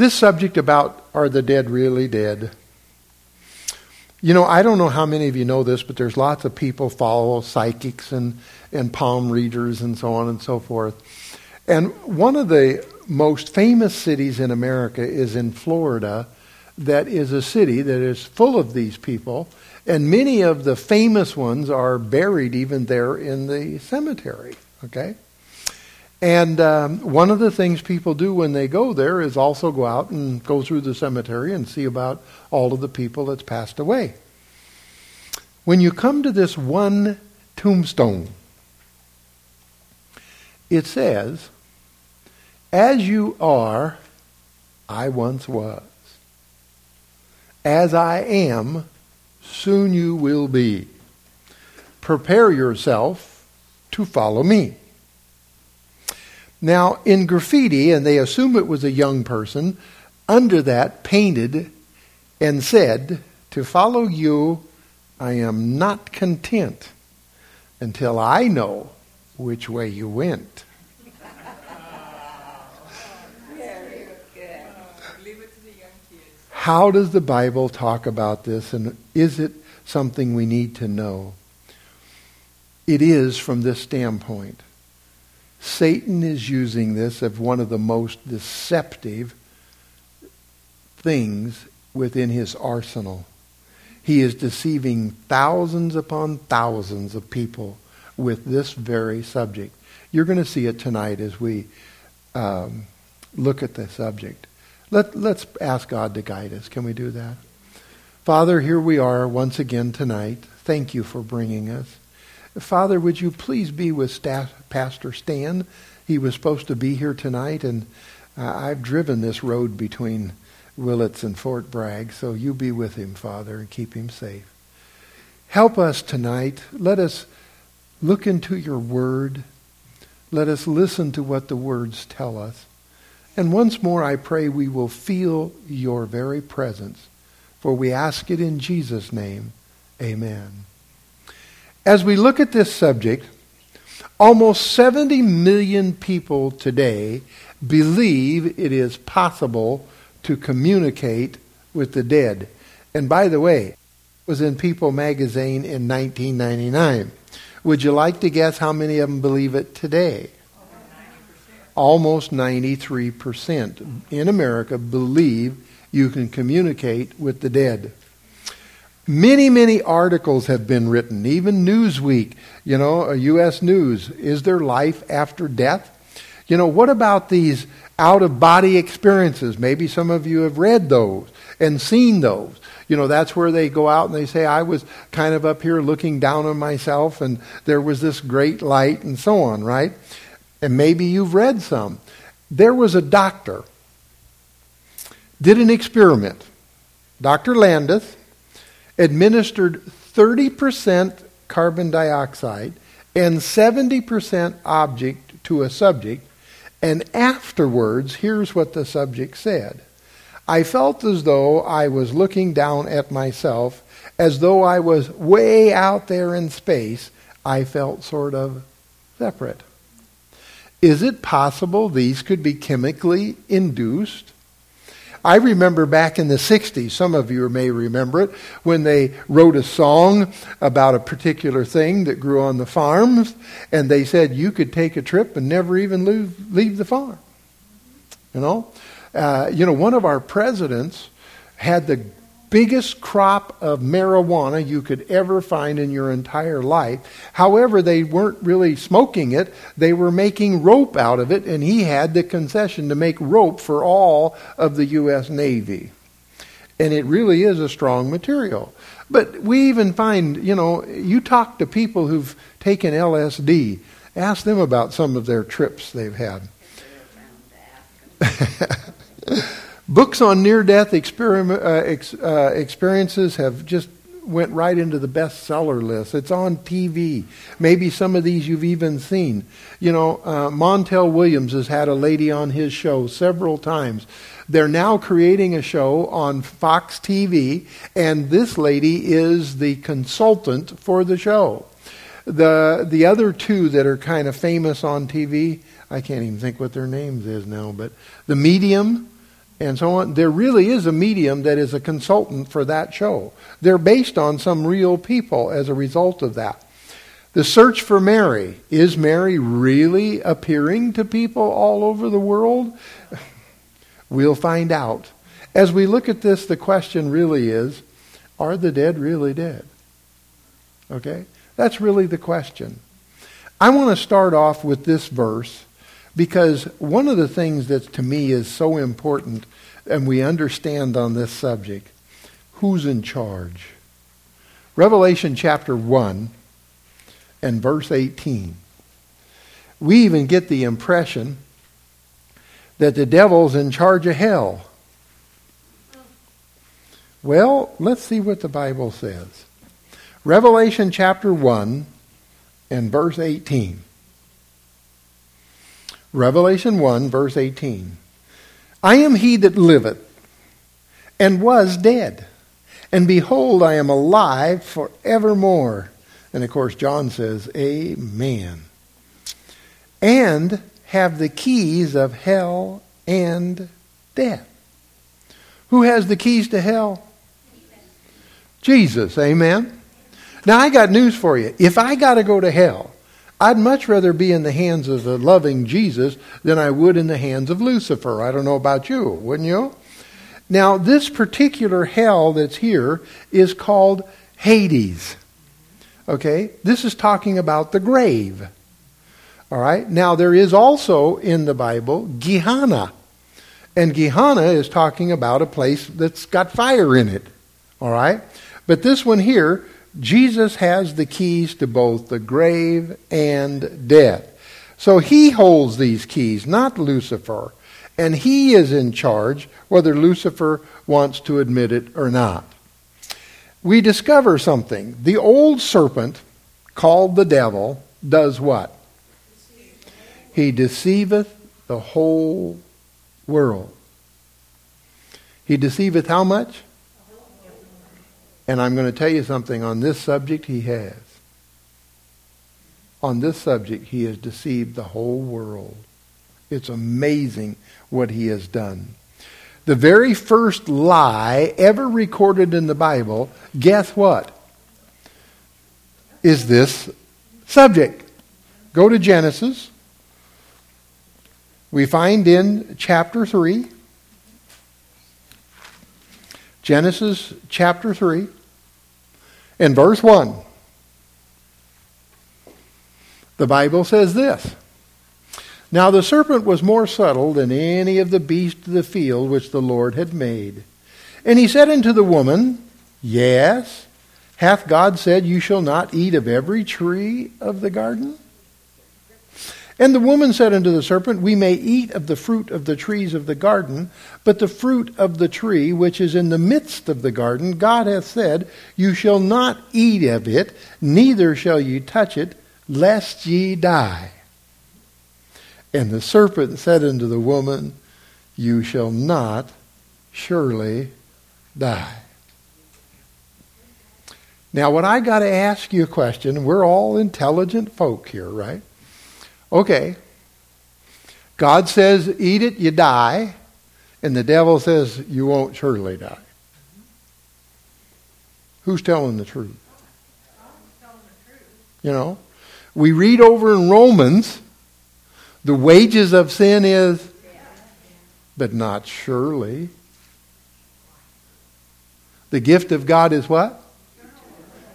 This subject about are the dead really dead? You know, I don't know how many of you know this, but there's lots of people follow psychics and, and palm readers and so on and so forth. And one of the most famous cities in America is in Florida, that is a city that is full of these people. And many of the famous ones are buried even there in the cemetery. Okay? And um, one of the things people do when they go there is also go out and go through the cemetery and see about all of the people that's passed away. When you come to this one tombstone, it says, As you are, I once was. As I am, soon you will be. Prepare yourself to follow me. Now, in graffiti, and they assume it was a young person, under that painted and said, To follow you, I am not content until I know which way you went. How does the Bible talk about this, and is it something we need to know? It is from this standpoint. Satan is using this as one of the most deceptive things within his arsenal. He is deceiving thousands upon thousands of people with this very subject. You're going to see it tonight as we um, look at the subject. Let, let's ask God to guide us. Can we do that? Father, here we are once again tonight. Thank you for bringing us. Father, would you please be with staff, Pastor Stan? He was supposed to be here tonight, and uh, I've driven this road between Willits and Fort Bragg, so you be with him, Father, and keep him safe. Help us tonight. Let us look into your word. Let us listen to what the words tell us. And once more, I pray we will feel your very presence, for we ask it in Jesus' name. Amen. As we look at this subject, almost 70 million people today believe it is possible to communicate with the dead. And by the way, it was in People magazine in 1999. Would you like to guess how many of them believe it today? Almost 93% in America believe you can communicate with the dead. Many, many articles have been written, even Newsweek, you know, uh, U.S. News. Is there life after death? You know, what about these out of body experiences? Maybe some of you have read those and seen those. You know, that's where they go out and they say, I was kind of up here looking down on myself and there was this great light and so on, right? And maybe you've read some. There was a doctor, did an experiment. Dr. Landis administered 30% carbon dioxide and 70% oxygen to a subject, and afterwards, here's what the subject said. I felt as though I was looking down at myself, as though I was way out there in space. I felt sort of separate. Is it possible these could be chemically induced? I remember back in the 60s, some of you may remember it, when they wrote a song about a particular thing that grew on the farms, and they said you could take a trip and never even leave, leave the farm. You know? Uh, you know, one of our presidents had the biggest crop of marijuana you could ever find in your entire life. However, they weren't really smoking it, they were making rope out of it, and he had the concession to make rope for all of the U.S. Navy. And it really is a strong material. But we even find, you know, you talk to people who've taken LSD, ask them about some of their trips they've had. Books on near-death uh, ex, uh, experiences have just went right into the bestseller list. It's on TV. Maybe some of these you've even seen. You know, uh, Montel Williams has had a lady on his show several times. They're now creating a show on Fox TV, and this lady is the consultant for the show. The the other two that are kind of famous on TV, I can't even think what their names is now, but the medium and so on. There really is a medium that is a consultant for that show. They're based on some real people as a result of that. The search for Mary. Is Mary really appearing to people all over the world? We'll find out. As we look at this, the question really is are the dead really dead? Okay? That's really the question. I want to start off with this verse because one of the things that to me is so important and we understand on this subject who's in charge. Revelation chapter 1 and verse 18. We even get the impression that the devil's in charge of hell. Well, let's see what the Bible says. Revelation chapter 1 and verse 18. Revelation 1, verse 18. I am he that liveth and was dead. And behold, I am alive for evermore. And of course, John says, Amen. And have the keys of hell and death. Who has the keys to hell? Jesus. Amen. Now, I got news for you. If I got to go to hell, I'd much rather be in the hands of the loving Jesus than I would in the hands of Lucifer. I don't know about you, wouldn't you? Now, this particular hell that's here is called Hades. Okay? This is talking about the grave. All right? Now, there is also in the Bible Gehenna. And Gehenna is talking about a place that's got fire in it. All right? But this one here, Jesus has the keys to both the grave and death. So he holds these keys, not Lucifer. And he is in charge, whether Lucifer wants to admit it or not we discover something. The old serpent, called the devil, does what? He deceiveth the whole world. He deceiveth how much? And I'm going to tell you something on this subject, he has. On this subject, he has deceived the whole world. It's amazing what he has done. The very first lie ever recorded in the Bible, guess what? Is this subject. Go to Genesis. We find in chapter 3, Genesis chapter 3, and verse 1, the Bible says this now the serpent was more subtle than any of the beasts of the field which the Lord had made. And he said unto the woman, Yes, hath God said, You shall not eat of every tree of the garden? And the woman said unto the serpent, We may eat of the fruit of the trees of the garden, but the fruit of the tree which is in the midst of the garden, God hath said, You shall not eat of it, neither shall ye touch it, lest ye die. And the serpent said unto the woman, You shall not surely die. Now, what I got to ask you a question, we're all intelligent folk here, right? Okay. God says, Eat it, you die. And the devil says, You won't surely die. Who's telling the truth? You know, we read over in Romans the wages of sin is, but not surely. The gift of God is what?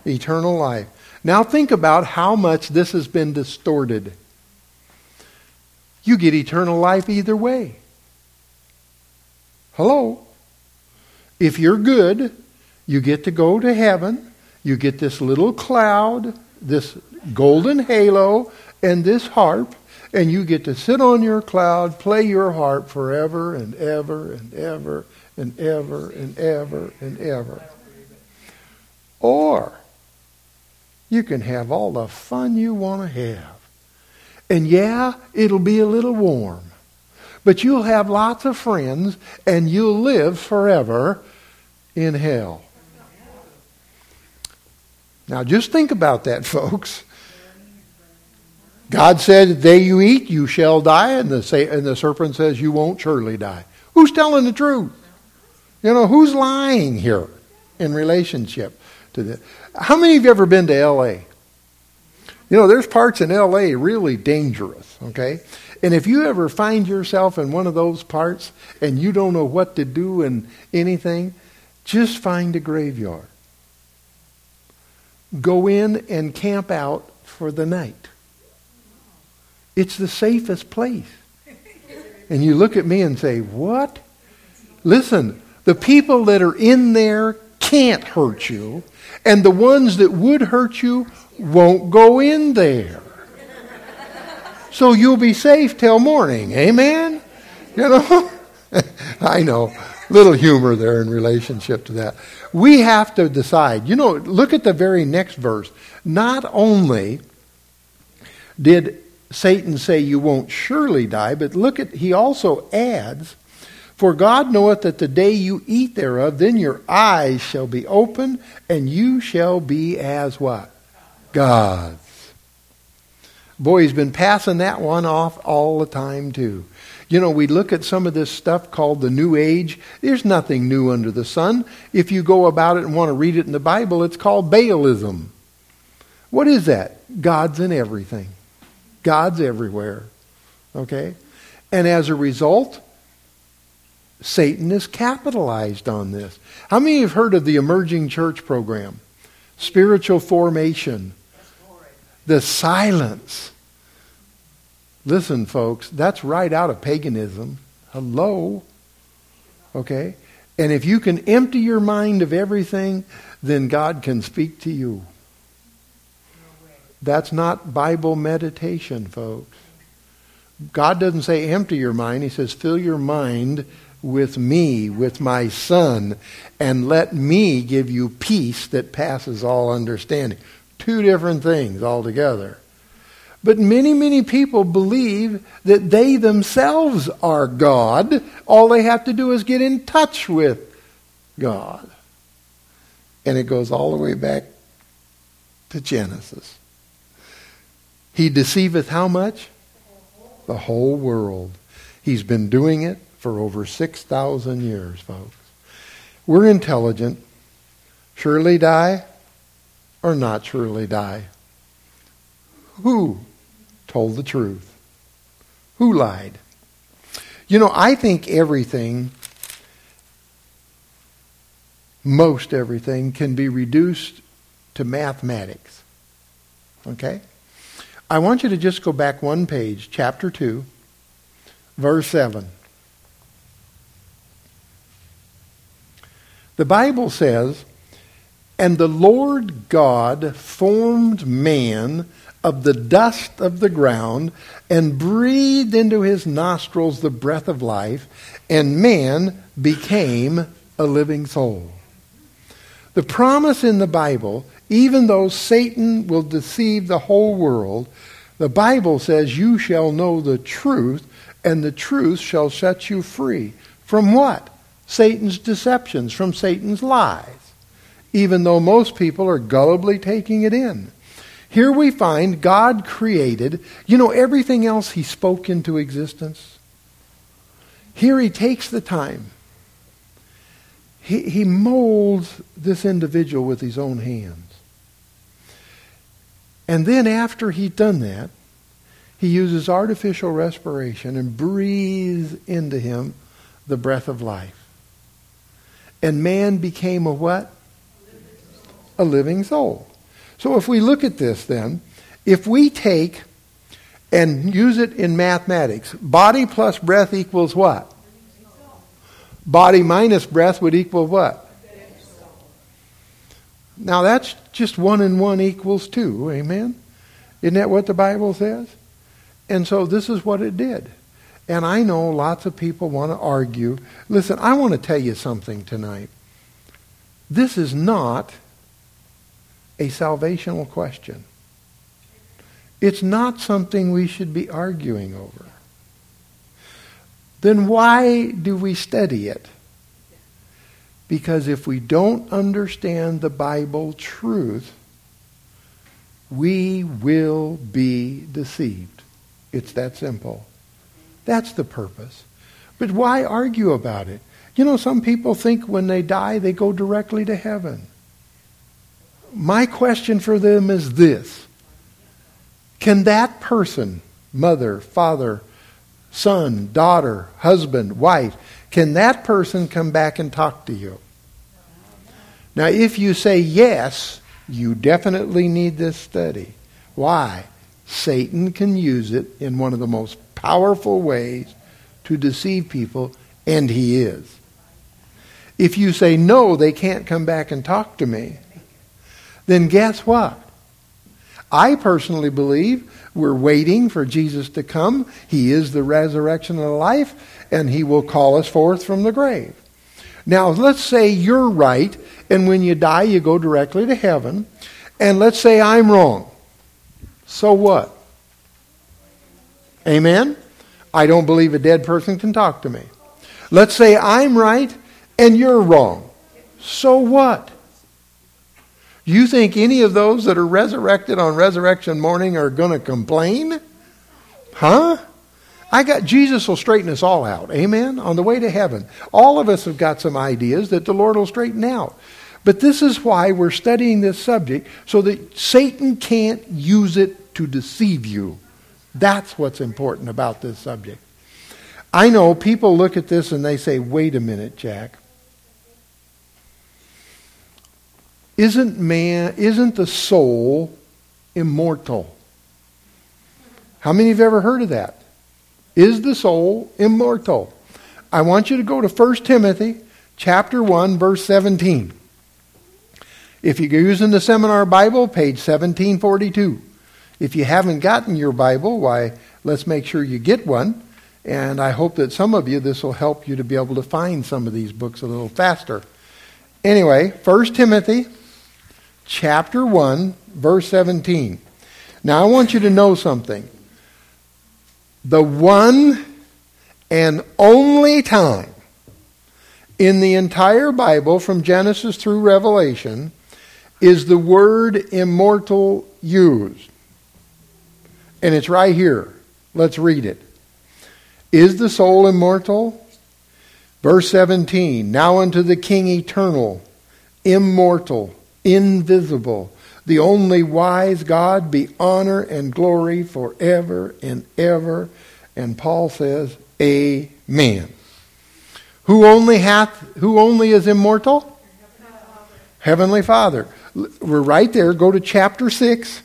Eternal life. Now think about how much this has been distorted. You get eternal life either way. Hello? If you're good, you get to go to heaven. You get this little cloud, this golden halo, and this harp and you get to sit on your cloud, play your harp forever and ever and ever and ever and ever and ever. Or you can have all the fun you want to have. And yeah, it'll be a little warm. But you'll have lots of friends and you'll live forever in hell. Now just think about that, folks. God said, "The day you eat, you shall die," and the, and the serpent says, "You won't surely die." Who's telling the truth? You know, who's lying here in relationship to this? How many of you ever been to L.A.? You know, there's parts in L.A. really dangerous, okay? And if you ever find yourself in one of those parts and you don't know what to do and anything, just find a graveyard. Go in and camp out for the night. It's the safest place. And you look at me and say, What? Listen, the people that are in there can't hurt you, and the ones that would hurt you won't go in there. So you'll be safe till morning. Amen? You know? I know. Little humor there in relationship to that. We have to decide. You know, look at the very next verse. Not only did Satan say you won't surely die, but look at, he also adds, For God knoweth that the day you eat thereof, then your eyes shall be open, and you shall be as what? Gods. Boy, he's been passing that one off all the time, too. You know, we look at some of this stuff called the New Age. There's nothing new under the sun. If you go about it and want to read it in the Bible, it's called Baalism. What is that? God's in everything. God's everywhere. Okay? And as a result, Satan is capitalized on this. How many have heard of the emerging church program? Spiritual formation. The silence. Listen, folks, that's right out of paganism. Hello. Okay? And if you can empty your mind of everything, then God can speak to you. That's not Bible meditation, folks. God doesn't say empty your mind. He says fill your mind with me, with my son, and let me give you peace that passes all understanding. Two different things altogether. But many, many people believe that they themselves are God. All they have to do is get in touch with God. And it goes all the way back to Genesis. He deceiveth how much? The whole world. He's been doing it for over 6,000 years, folks. We're intelligent. Surely die or not surely die? Who told the truth? Who lied? You know, I think everything, most everything, can be reduced to mathematics. Okay? I want you to just go back one page, chapter 2, verse 7. The Bible says, And the Lord God formed man of the dust of the ground and breathed into his nostrils the breath of life, and man became a living soul. The promise in the Bible even though Satan will deceive the whole world, the Bible says, You shall know the truth, and the truth shall set you free. From what? Satan's deceptions, from Satan's lies. Even though most people are gullibly taking it in. Here we find God created, you know, everything else he spoke into existence. Here he takes the time. He, he molds this individual with his own hands. And then after he'd done that, he uses artificial respiration and breathes into him the breath of life. And man became a what? A living soul. So if we look at this then, if we take and use it in mathematics, body plus breath equals what? Body minus breath would equal what? Now that's just one and one equals two. Amen? Isn't that what the Bible says? And so this is what it did. And I know lots of people want to argue. Listen, I want to tell you something tonight. This is not a salvational question. It's not something we should be arguing over. Then why do we study it? Because if we don't understand the Bible truth, we will be deceived. It's that simple. That's the purpose. But why argue about it? You know, some people think when they die, they go directly to heaven. My question for them is this Can that person, mother, father, son, daughter, husband, wife, can that person come back and talk to you? Now, if you say yes, you definitely need this study. Why? Satan can use it in one of the most powerful ways to deceive people, and he is. If you say, no, they can't come back and talk to me, then guess what? I personally believe we're waiting for Jesus to come. He is the resurrection and the life, and he will call us forth from the grave. Now, let's say you're right, and when you die, you go directly to heaven. And let's say I'm wrong. So what? Amen? I don't believe a dead person can talk to me. Let's say I'm right and you're wrong. So what? You think any of those that are resurrected on resurrection morning are going to complain? Huh? I got Jesus will straighten us all out. Amen. On the way to heaven. All of us have got some ideas that the Lord will straighten out. But this is why we're studying this subject so that Satan can't use it to deceive you. That's what's important about this subject. I know people look at this and they say, wait a minute, Jack. Isn't man, isn't the soul immortal? How many have ever heard of that? Is the soul immortal? I want you to go to 1 Timothy chapter 1 verse 17. If you're using the seminar Bible, page 1742. If you haven't gotten your Bible, why, let's make sure you get one. And I hope that some of you, this will help you to be able to find some of these books a little faster. Anyway, 1 Timothy chapter 1, verse 17. Now, I want you to know something. The one and only time in the entire Bible, from Genesis through Revelation, is the word immortal used. And it's right here. Let's read it. Is the soul immortal? Verse 17 Now unto the King eternal, immortal, invisible, the only wise God, be honor and glory forever and ever. And Paul says, Amen. Who only hath who only is immortal? Heavenly Father. We're right there. Go to chapter 6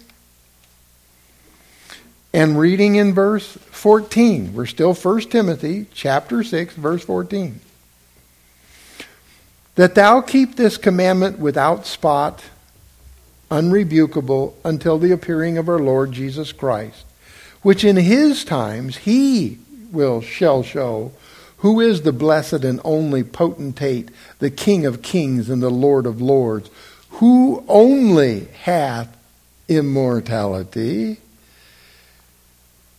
and reading in verse 14. We're still 1 Timothy chapter 6 verse 14. That thou keep this commandment without spot, unrebukable until the appearing of our Lord Jesus Christ, which in his times he will shall show who is the blessed and only potentate, the King of kings and the Lord of lords, who only hath immortality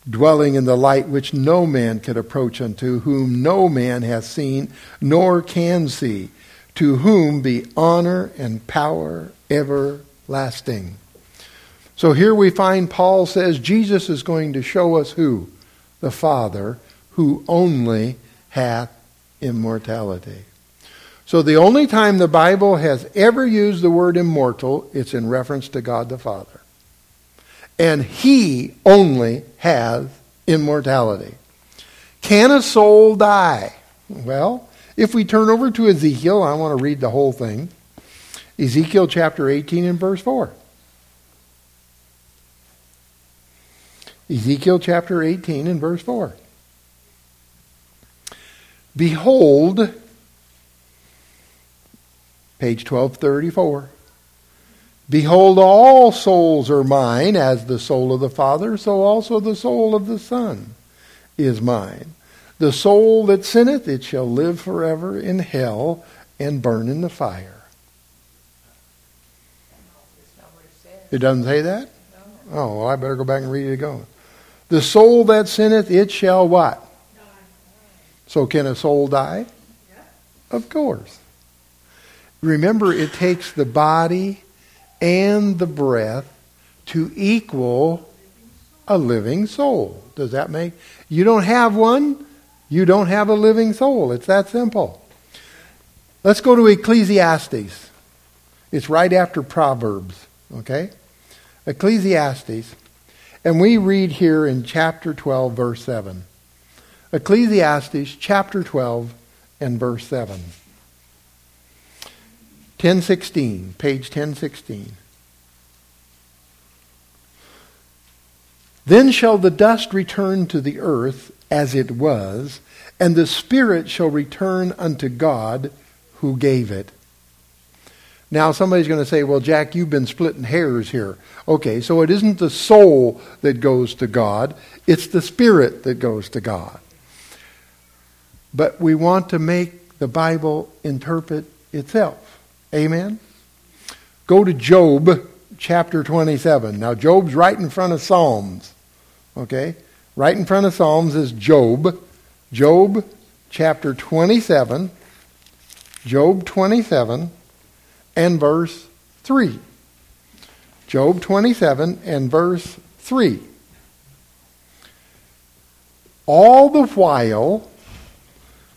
dwelling in the light which no man can approach unto, whom no man hath seen, nor can see, to whom be honor and power everlasting. So here we find Paul says Jesus is going to show us who? The Father, who only hath immortality. So the only time the Bible has ever used the word immortal, it's in reference to God the Father and he only has immortality. Can a soul die? Well, if we turn over to Ezekiel, I want to read the whole thing. Ezekiel chapter 18 and verse 4. Ezekiel chapter 18 and verse 4. Behold, page 1234. Behold, all souls are mine, as the soul of the Father, so also the soul of the Son is mine. The soul that sinneth, it shall live forever in hell and burn in the fire. It doesn't say that? Oh, well, I better go back and read it again. The soul that sinneth, it shall what? So can a soul die? Of course. Remember, it takes the body and the breath to equal a living soul. Does that make? You don't have one, You don't have a living soul. It's that simple. Let's go to Ecclesiastes. It's right after Proverbs, okay? Ecclesiastes. And we read here in chapter 12, verse 7. Ecclesiastes chapter 12 and verse 7. 1016, page 1016. Then shall the dust return to the earth as it was, and the spirit shall return unto God who gave it. Now, somebody's going to say, well, Jack, you've been splitting hairs here. Okay, so it isn't the soul that goes to God, it's the spirit that goes to God. But we want to make the Bible interpret itself. Amen? Go to Job chapter 27. Now, Job's right in front of Psalms. Okay? Right in front of Psalms is Job. Job chapter 27. Job 27 and verse 3. Job 27 and verse 3. All the while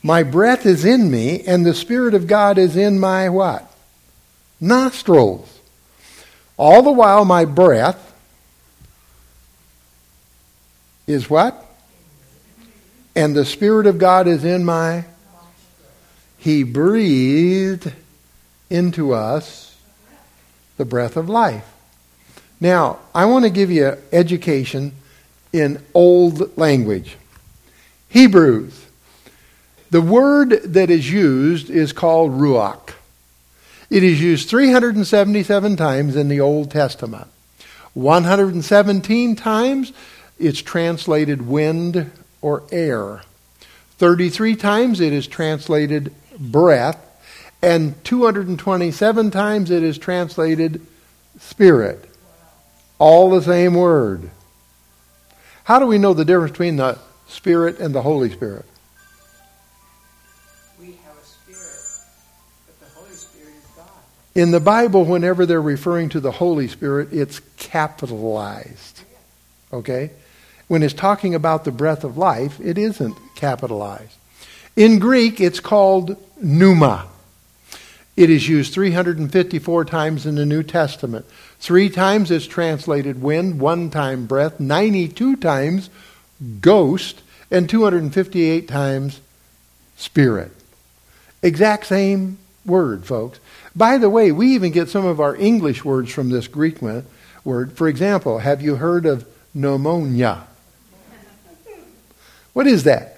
my breath is in me and the Spirit of God is in my what? Nostrils. All the while my breath is what? And the Spirit of God is in my. He breathed into us the breath of life. Now, I want to give you education in old language. Hebrews. The word that is used is called ruach. It is used 377 times in the Old Testament. 117 times it's translated wind or air. 33 times it is translated breath and 227 times it is translated spirit. All the same word. How do we know the difference between the Spirit and the Holy Spirit? We have a spirit, but the Holy Spirit is God. In the Bible, whenever they're referring to the Holy Spirit, it's capitalized. Okay? When it's talking about the breath of life, it isn't capitalized. In Greek, it's called pneuma. It is used 354 times in the New Testament. Three times it's translated wind, one time breath, 92 times ghost, and 258 times spirit. Exact same word, folks. By the way, we even get some of our English words from this Greek word. For example, have you heard of pneumonia? What is that?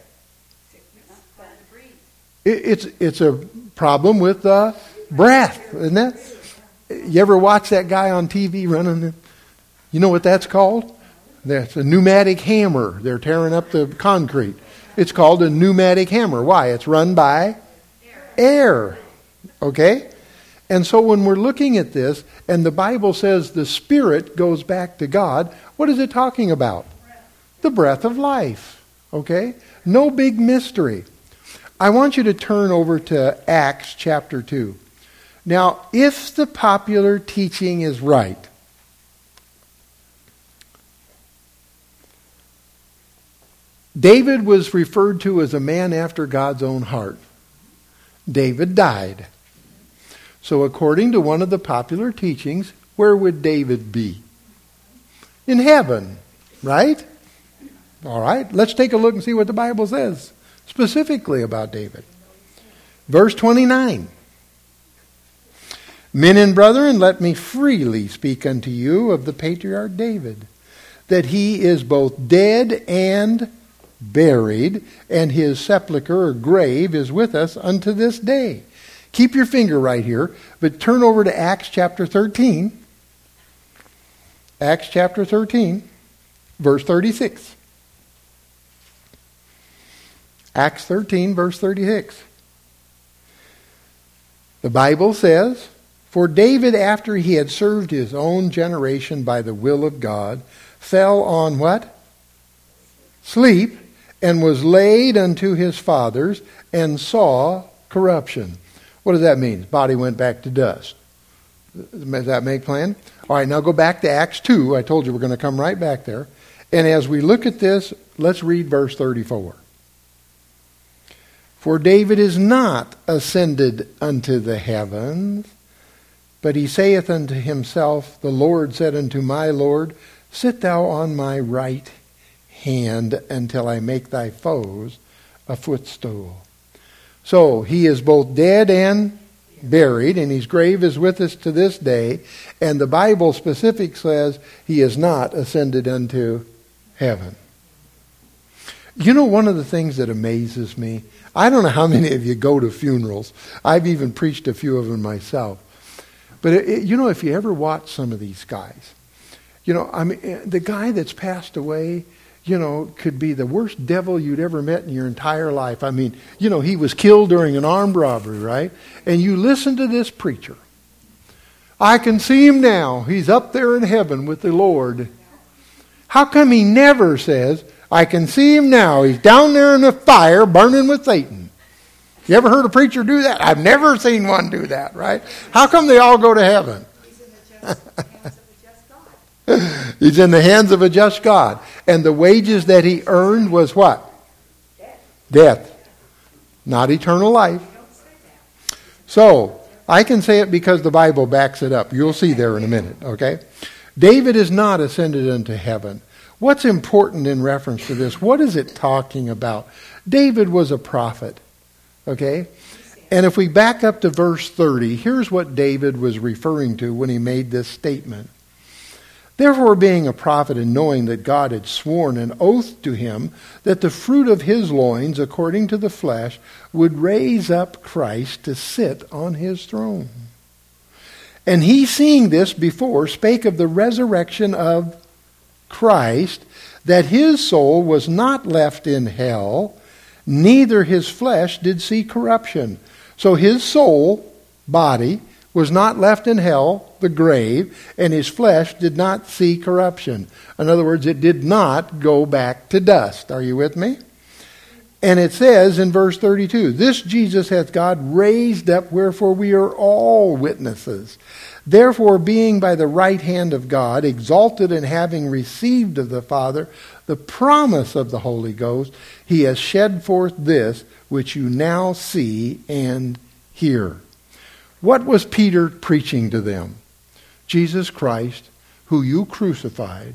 it's, it's a problem with uh, breath, isn't that? You ever watch that guy on TV running? You know what that's called? That's a pneumatic hammer. They're tearing up the concrete. It's called a pneumatic hammer. Why? It's run by air. Okay? And so when we're looking at this, and the Bible says the Spirit goes back to God, what is it talking about? The breath of life. Okay? No big mystery. I want you to turn over to Acts chapter 2. Now, if the popular teaching is right, David was referred to as a man after God's own heart. David died. So, according to one of the popular teachings, where would David be? In heaven, right? All right, let's take a look and see what the Bible says specifically about David. Verse 29. Men and brethren, let me freely speak unto you of the patriarch David, that he is both dead and buried, and his sepulchre or grave is with us unto this day. Keep your finger right here, but turn over to Acts chapter 13. Acts chapter 13, verse 36. Acts 13, verse 36. The Bible says, For David, after he had served his own generation by the will of God, fell on what? Sleep, and was laid unto his fathers, and saw corruption. What does that mean? His body went back to dust. Does that make plan? All right, now go back to Acts 2. I told you we're going to come right back there. And as we look at this, let's read verse 34. For David is not ascended unto the heavens, but he saith unto himself, The Lord said unto my Lord, Sit thou on my right hand until I make thy foes a footstool. So he is both dead and buried, and his grave is with us to this day. And the Bible specific says he is not ascended unto heaven. You know, one of the things that amazes me, I don't know how many of you go to funerals. I've even preached a few of them myself. But it, it, you know, if you ever watch some of these guys, you know, I mean, eh, the guy that's passed away, you know, could be the worst devil you'd ever met in your entire life. I mean, you know, he was killed during an armed robbery, right? And you listen to this preacher. I can see him now. He's up there in heaven with the Lord. How come he never says, I can see him now. He's down there in the fire burning with Satan. You ever heard a preacher do that? I've never seen one do that, right? How come they all go to heaven? He's in the hands of a just God. And the wages that he earned was what? Death. Death. Not eternal life. So, I can say it because the Bible backs it up. You'll see there in a minute, okay? David is not ascended into heaven. What's important in reference to this? What is it talking about? David was a prophet, okay? And if we back up to verse 30, here's what David was referring to when he made this statement. Therefore, being a prophet and knowing that God had sworn an oath to him that the fruit of his loins, according to the flesh, would raise up Christ to sit on his throne. And he, seeing this before, spake of the resurrection of Christ, that his soul was not left in hell, neither his flesh did see corruption. So his soul, body, was not left in hell, the grave, and his flesh did not see corruption. In other words, it did not go back to dust. Are you with me? And it says in verse 32 This Jesus hath God raised up, wherefore we are all witnesses. Therefore, being by the right hand of God, exalted and having received of the Father the promise of the Holy Ghost, he has shed forth this which you now see and hear. What was Peter preaching to them? Jesus Christ, who you crucified.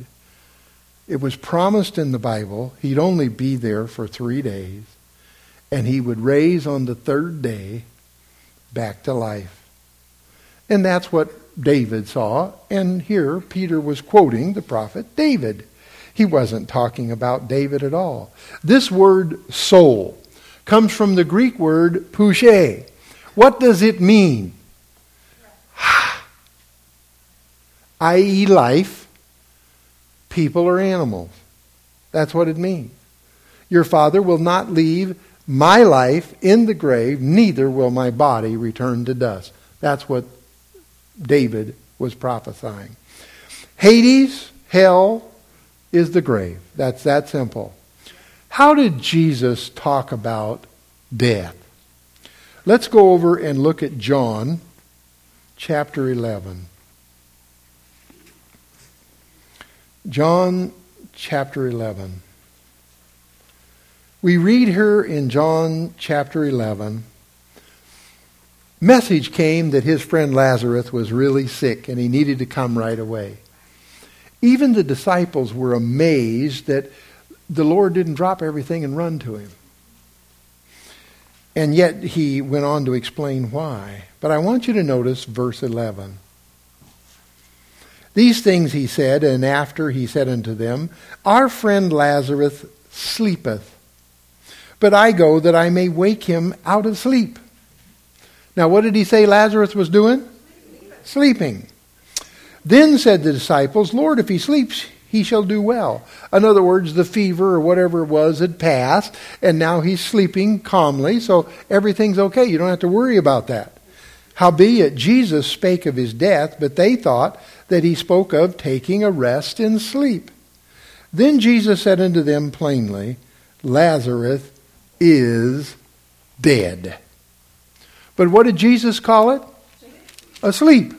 It was promised in the Bible he'd only be there for three days, and he would raise on the third day back to life. And that's what David saw. And here Peter was quoting the prophet David. He wasn't talking about David at all. This word soul comes from the Greek word pushe. What does it mean? i.e., life, people, or animals. That's what it means. Your father will not leave my life in the grave, neither will my body return to dust. That's what David was prophesying. Hades, hell, is the grave. That's that simple. How did Jesus talk about death? Let's go over and look at John chapter 11. John chapter 11. We read here in John chapter 11 message came that his friend Lazarus was really sick and he needed to come right away. Even the disciples were amazed that the Lord didn't drop everything and run to him. And yet he went on to explain why. But I want you to notice verse 11. These things he said, and after he said unto them, Our friend Lazarus sleepeth, but I go that I may wake him out of sleep. Now, what did he say Lazarus was doing? Sleeping. Then said the disciples, Lord, if he sleeps, he shall do well. In other words, the fever or whatever it was had passed, and now he's sleeping calmly, so everything's okay. You don't have to worry about that. Howbeit, Jesus spake of his death, but they thought that he spoke of taking a rest in sleep. Then Jesus said unto them plainly, Lazarus is dead. But what did Jesus call it? Asleep.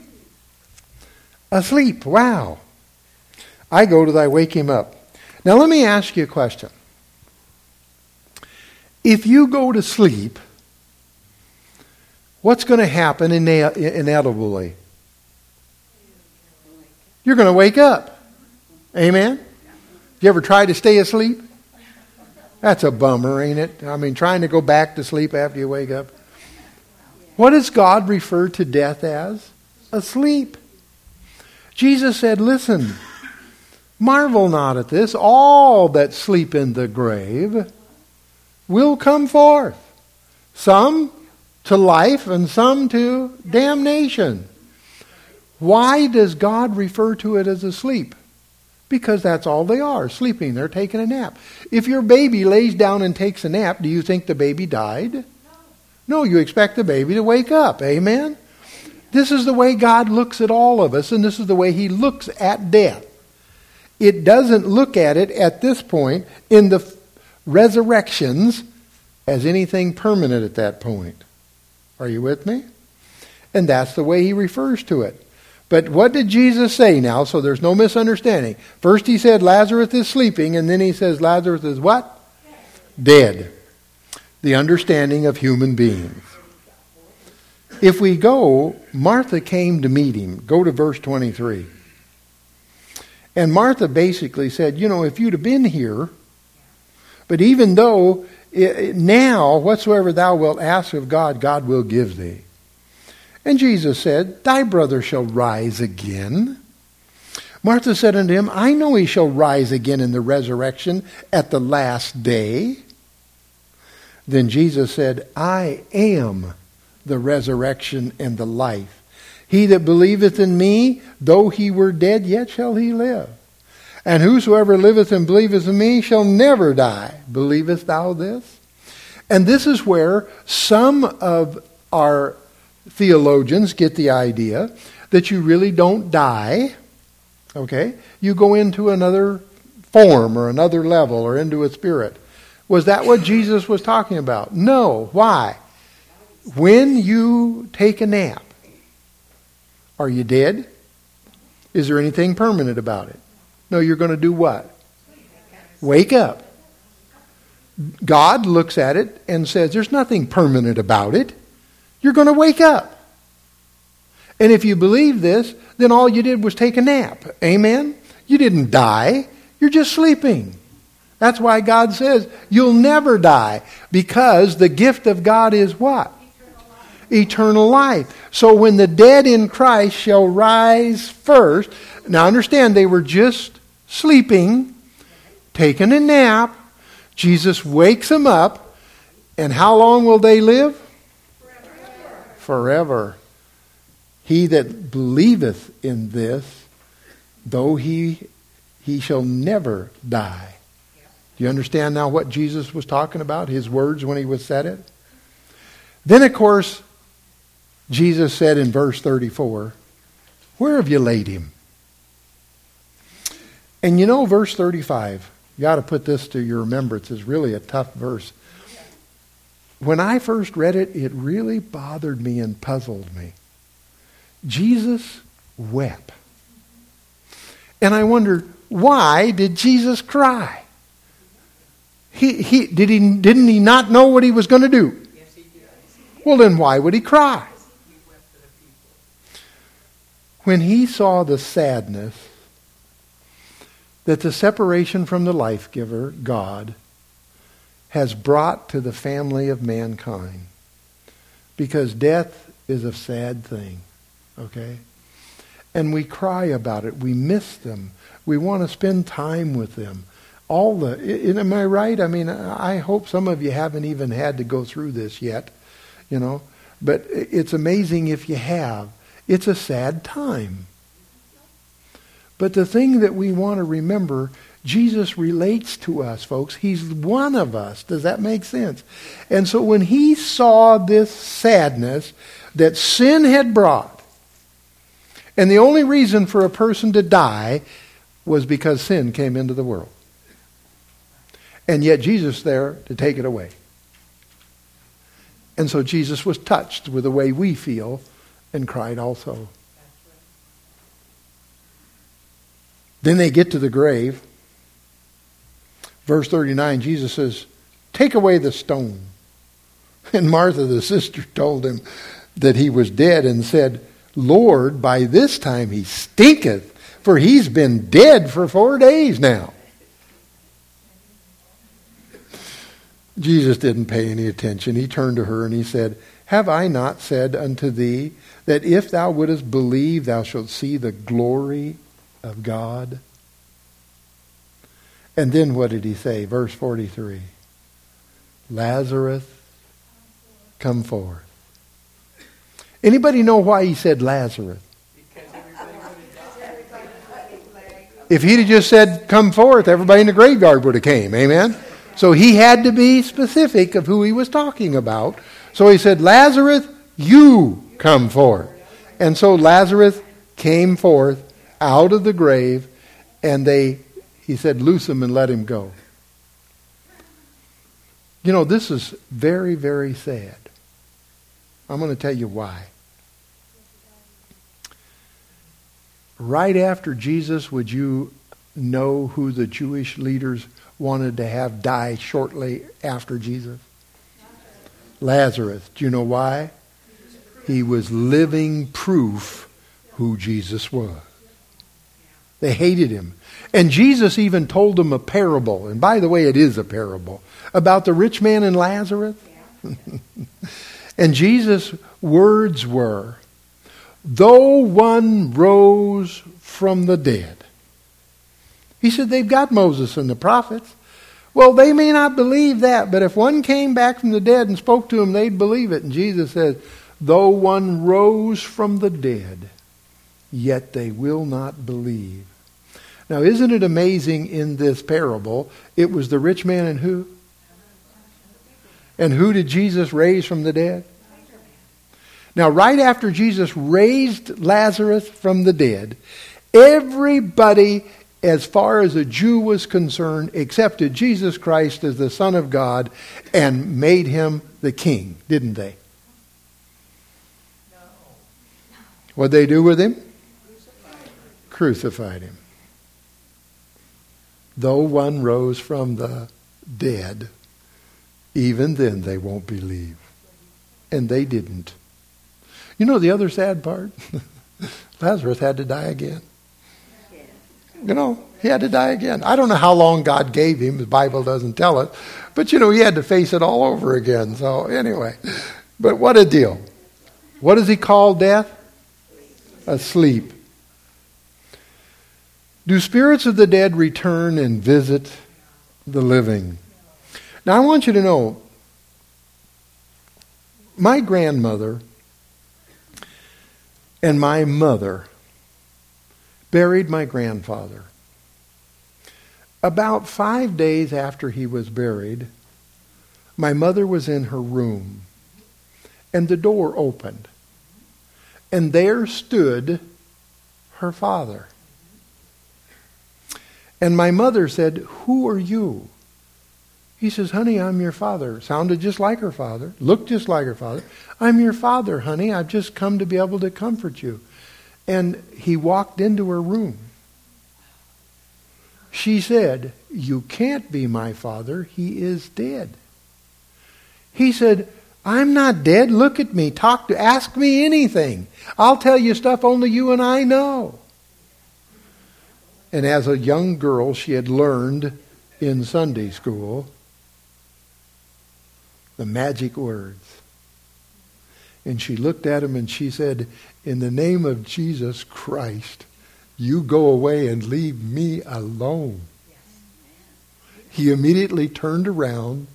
Asleep. Wow. I go to thy wake him up. Now let me ask you a question. If you go to sleep, what's going to happen inevitably? You're going to wake up. Amen? You ever try to stay asleep? That's a bummer, ain't it? I mean, trying to go back to sleep after you wake up. What does God refer to death as? Asleep. Jesus said, Listen, marvel not at this. All that sleep in the grave will come forth. Some to life and some to damnation. Why does God refer to it as asleep? Because that's all they are, sleeping. They're taking a nap. If your baby lays down and takes a nap, do you think the baby died? No, you expect the baby to wake up. Amen? This is the way God looks at all of us, and this is the way He looks at death. It doesn't look at it at this point in the resurrections as anything permanent at that point. Are you with me? And that's the way He refers to it. But what did Jesus say now? So there's no misunderstanding. First he said Lazarus is sleeping, and then he says Lazarus is what? Dead. The understanding of human beings. If we go, Martha came to meet him. Go to verse 23. And Martha basically said, You know, if you'd have been here, but even though it, now whatsoever thou wilt ask of God, God will give thee. And Jesus said, Thy brother shall rise again. Martha said unto him, I know he shall rise again in the resurrection at the last day. Then Jesus said, I am the resurrection and the life. He that believeth in me, though he were dead, yet shall he live. And whosoever liveth and believeth in me shall never die. Believest thou this? And this is where some of our theologians get the idea that you really don't die. Okay? You go into another form or another level or into a spirit. Was that what Jesus was talking about? No. Why? When you take a nap, are you dead? Is there anything permanent about it? No, you're going to do what? Wake up. God looks at it and says, There's nothing permanent about it you're going to wake up. And if you believe this, then all you did was take a nap. Amen? You didn't die, you're just sleeping. That's why God says you'll never die because the gift of God is what? Eternal life. So when the dead in Christ shall rise first, now understand they were just sleeping, taking a nap. Jesus wakes them up, and how long will they live? forever. Forever. He that believeth in this, though he he shall never die. Do you understand now what Jesus was talking about? His words when he was said it? Then of course Jesus said in verse 34, Where have you laid him? And you know, verse 35, you got to put this to your remembrance, is really a tough verse when I first read it, it really bothered me and puzzled me. Jesus wept. And I wondered, why did Jesus cry? He, he, did he, didn't he not know what he was going to do? Yes, he did. Well, then why would he cry? When he saw the sadness that the separation from the life giver, God, has brought to the family of mankind. Because death is a sad thing, okay? And we cry about it. We miss them. We want to spend time with them. All the, am I right? I mean, I hope some of you haven't even had to go through this yet, you know. But it's amazing if you have. It's a sad time. But the thing that we want to remember Jesus relates to us, folks. He's one of us. Does that make sense? And so when he saw this sadness that sin had brought, and the only reason for a person to die was because sin came into the world. And yet Jesus there to take it away. And so Jesus was touched with the way we feel and cried also. Then they get to the grave. Verse 39, Jesus says, Take away the stone. And Martha, the sister, told him that he was dead and said, Lord, by this time he stinketh, for he's been dead for four days now. Jesus didn't pay any attention. He turned to her and he said, Have I not said unto thee that if thou wouldest believe, thou shalt see the glory of God? And then what did he say? Verse 43 Lazarus, come forth. Anybody know why he said Lazarus? If he'd have just said, come forth, everybody in the graveyard would have came. Amen? So he had to be specific of who he was talking about. So he said, Lazarus, you come forth. And so Lazarus came forth out of the grave, and they, he said, loose him and let him go. You know, this is very, very sad. I'm going to tell you why. Right after Jesus, would you know who the Jewish leaders wanted to have die shortly after Jesus? Lazarus. Do you know why? He was living proof who Jesus was. They hated him. And Jesus even told them a parable. And by the way, it is a parable about the rich man and Lazarus. and Jesus' words were, though one rose from the dead. He said, they've got Moses and the prophets. Well, they may not believe that, but if one came back from the dead and spoke to them, they'd believe it. And Jesus says, though one rose from the dead, yet they will not believe. Now, isn't it amazing in this parable? It was the rich man and who? And who did Jesus raise from the dead? Now, right after Jesus raised Lazarus from the dead, everybody, as far as a Jew was concerned, accepted Jesus Christ as the Son of God and made him the king, didn't they? What'd they do with him? Crucified him though one rose from the dead, even then they won't believe. And they didn't. You know the other sad part? Lazarus had to die again. You know, he had to die again. I don't know how long God gave him. The Bible doesn't tell us. But, you know, he had to face it all over again. So, anyway. But what a deal. What does he call death? Asleep. Do spirits of the dead return and visit the living? Now, I want you to know my grandmother and my mother buried my grandfather. About five days after he was buried, my mother was in her room, and the door opened, and there stood her father. And my mother said, Who are you? He says, Honey, I'm your father. Sounded just like her father, looked just like her father. I'm your father, honey. I've just come to be able to comfort you. And he walked into her room. She said, You can't be my father. He is dead. He said, I'm not dead. Look at me. Talk to ask me anything. I'll tell you stuff only you and I know. And as a young girl, she had learned in Sunday school the magic words. And she looked at him and she said, In the name of Jesus Christ, you go away and leave me alone. He immediately turned around,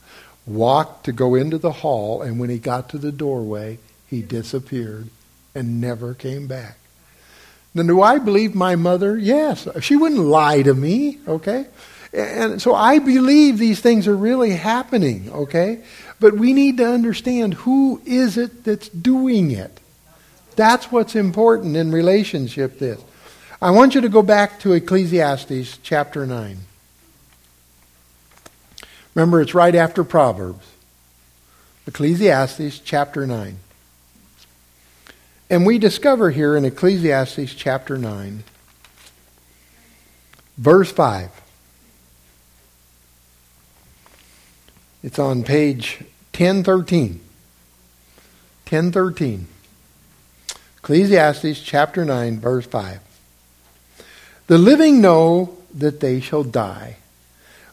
walked to go into the hall, and when he got to the doorway, he disappeared and never came back. Then do I believe my mother? Yes. She wouldn't lie to me, okay? And so I believe these things are really happening, okay? But we need to understand who is it that's doing it. That's what's important in relationship this. I want you to go back to Ecclesiastes chapter 9. Remember, it's right after Proverbs. Ecclesiastes chapter 9. And we discover here in Ecclesiastes chapter 9, verse 5. It's on page 1013. 1013. Ecclesiastes chapter 9, verse 5. The living know that they shall die,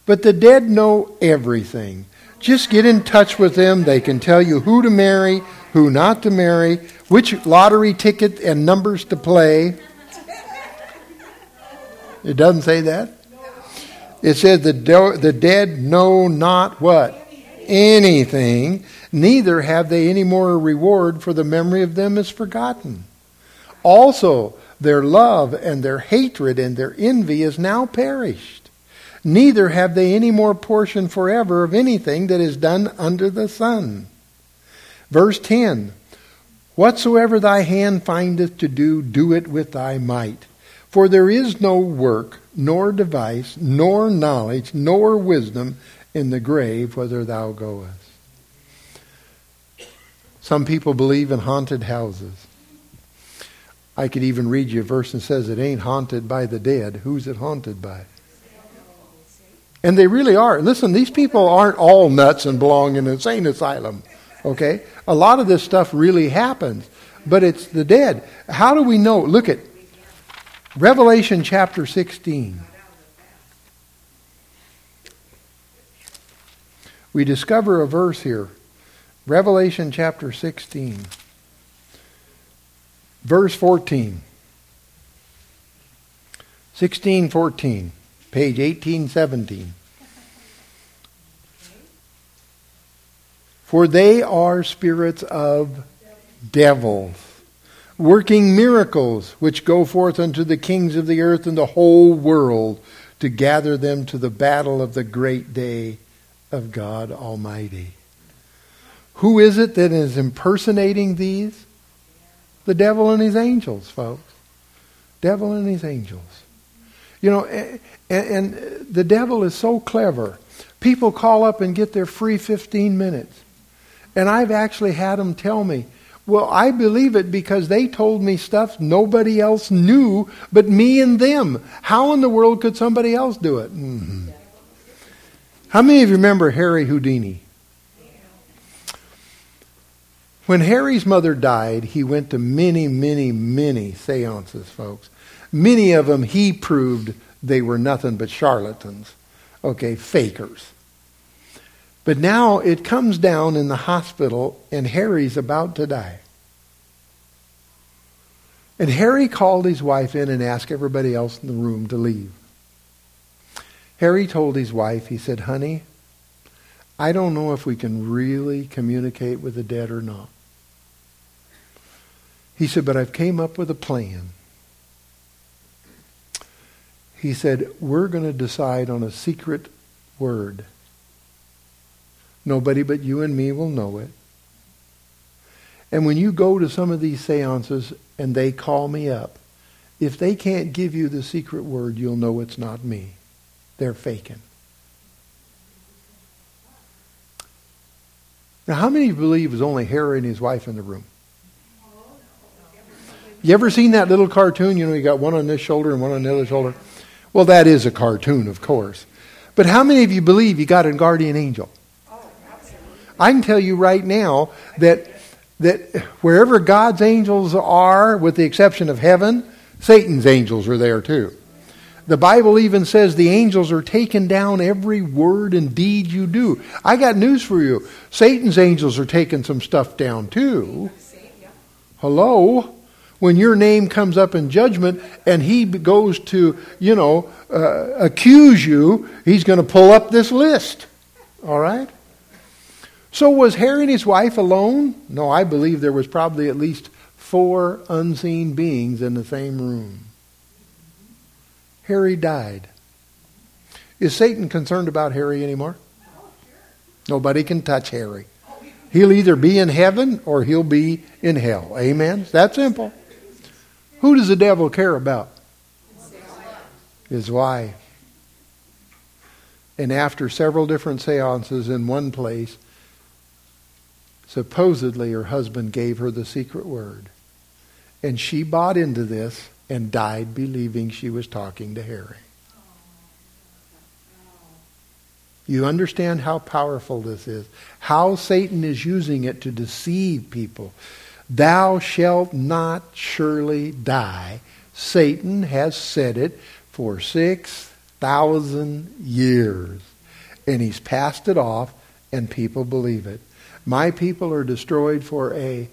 but the dead know everything. Just get in touch with them. They can tell you who to marry, who not to marry, which lottery ticket and numbers to play. It doesn't say that. It says the, de- the dead know not what? Anything, neither have they any more reward, for the memory of them is forgotten. Also, their love and their hatred and their envy is now perished. Neither have they any more portion forever of anything that is done under the sun. Verse 10 Whatsoever thy hand findeth to do, do it with thy might. For there is no work, nor device, nor knowledge, nor wisdom in the grave whither thou goest. Some people believe in haunted houses. I could even read you a verse that says it ain't haunted by the dead. Who's it haunted by? And they really are. Listen, these people aren't all nuts and belong in an insane asylum. Okay? A lot of this stuff really happens, but it's the dead. How do we know? Look at Revelation chapter 16. We discover a verse here. Revelation chapter 16. Verse 14. 1614, page 1817. For they are spirits of devils, working miracles, which go forth unto the kings of the earth and the whole world to gather them to the battle of the great day of God Almighty. Who is it that is impersonating these? The devil and his angels, folks. Devil and his angels. You know, and, and the devil is so clever. People call up and get their free 15 minutes. And I've actually had them tell me, well, I believe it because they told me stuff nobody else knew but me and them. How in the world could somebody else do it? Mm-hmm. How many of you remember Harry Houdini? When Harry's mother died, he went to many, many, many seances, folks. Many of them he proved they were nothing but charlatans, okay, fakers. But now it comes down in the hospital, and Harry's about to die. And Harry called his wife in and asked everybody else in the room to leave. Harry told his wife, he said, Honey, I don't know if we can really communicate with the dead or not. He said, but I've came up with a plan. He said, we're going to decide on a secret word. Nobody but you and me will know it. And when you go to some of these seances and they call me up, if they can't give you the secret word, you'll know it's not me. They're faking. Now, how many believe it was only Harry and his wife in the room? You ever seen that little cartoon? You know, you got one on this shoulder and one on the other shoulder. Well, that is a cartoon, of course. But how many of you believe you got a guardian angel? Oh, I can tell you right now that that wherever God's angels are, with the exception of heaven, Satan's angels are there too. The Bible even says the angels are taking down every word and deed you do. I got news for you. Satan's angels are taking some stuff down too. Hello? When your name comes up in judgment and he goes to, you know, uh, accuse you, he's going to pull up this list. All right? So was Harry and his wife alone? No, I believe there was probably at least four unseen beings in the same room. Harry died. Is Satan concerned about Harry anymore? Nobody can touch Harry. He'll either be in heaven or he'll be in hell. Amen? That simple. Who does the devil care about? His wife. And after several different seances in one place, Supposedly, her husband gave her the secret word. And she bought into this and died believing she was talking to Harry. You understand how powerful this is, how Satan is using it to deceive people. Thou shalt not surely die. Satan has said it for 6,000 years. And he's passed it off, and people believe it. My people are destroyed for a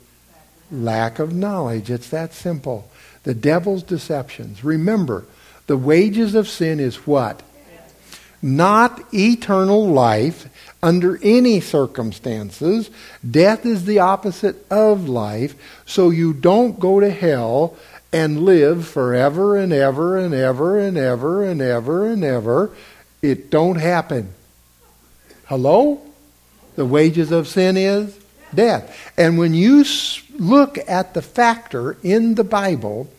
lack of knowledge. It's that simple. The devil's deceptions. Remember, the wages of sin is what? Not eternal life under any circumstances. Death is the opposite of life, so you don't go to hell and live forever and ever and ever and ever and ever and ever. It don't happen. Hello? The wages of sin is death. And when you look at the factor in the Bible,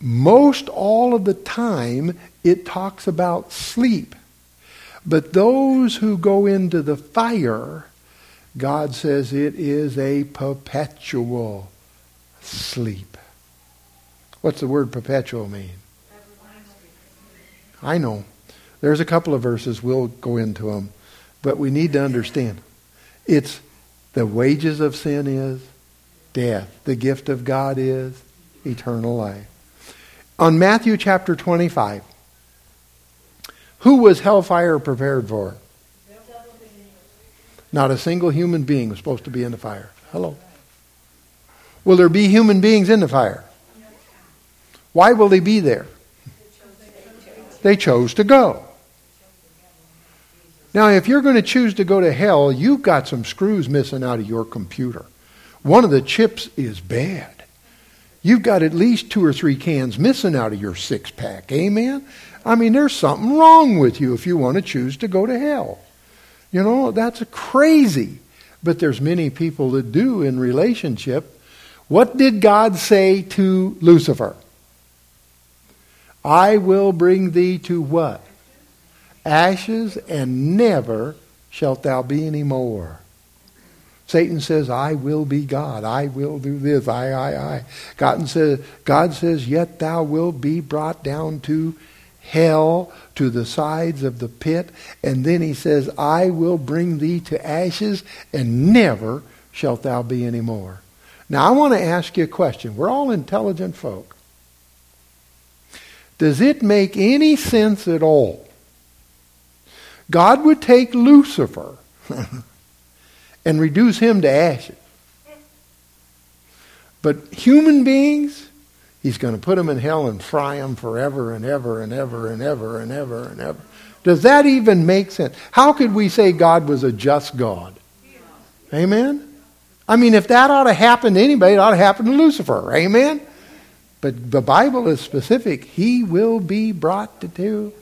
most all of the time it talks about sleep. But those who go into the fire, God says it is a perpetual sleep. What's the word perpetual mean? I know. There's a couple of verses, we'll go into them. But we need to understand. It's the wages of sin is death. The gift of God is eternal life. On Matthew chapter 25, who was hellfire prepared for? Not a single human being was supposed to be in the fire. Hello. Will there be human beings in the fire? Why will they be there? They chose to go. Now, if you're going to choose to go to hell, you've got some screws missing out of your computer. One of the chips is bad. You've got at least two or three cans missing out of your six pack. Amen? I mean, there's something wrong with you if you want to choose to go to hell. You know, that's crazy. But there's many people that do in relationship. What did God say to Lucifer? I will bring thee to what? ashes, and never shalt thou be any more. Satan says, I will be God. I will do this. I, I, I. God says, God says, yet thou wilt be brought down to hell, to the sides of the pit. And then he says, I will bring thee to ashes, and never shalt thou be any more. Now, I want to ask you a question. We're all intelligent folk. Does it make any sense at all God would take Lucifer and reduce him to ashes. But human beings, he's going to put them in hell and fry them forever and ever and ever and ever and ever and ever. Does that even make sense? How could we say God was a just God? Amen? I mean, if that ought to happen to anybody, it ought to happen to Lucifer. Amen? But the Bible is specific. He will be brought to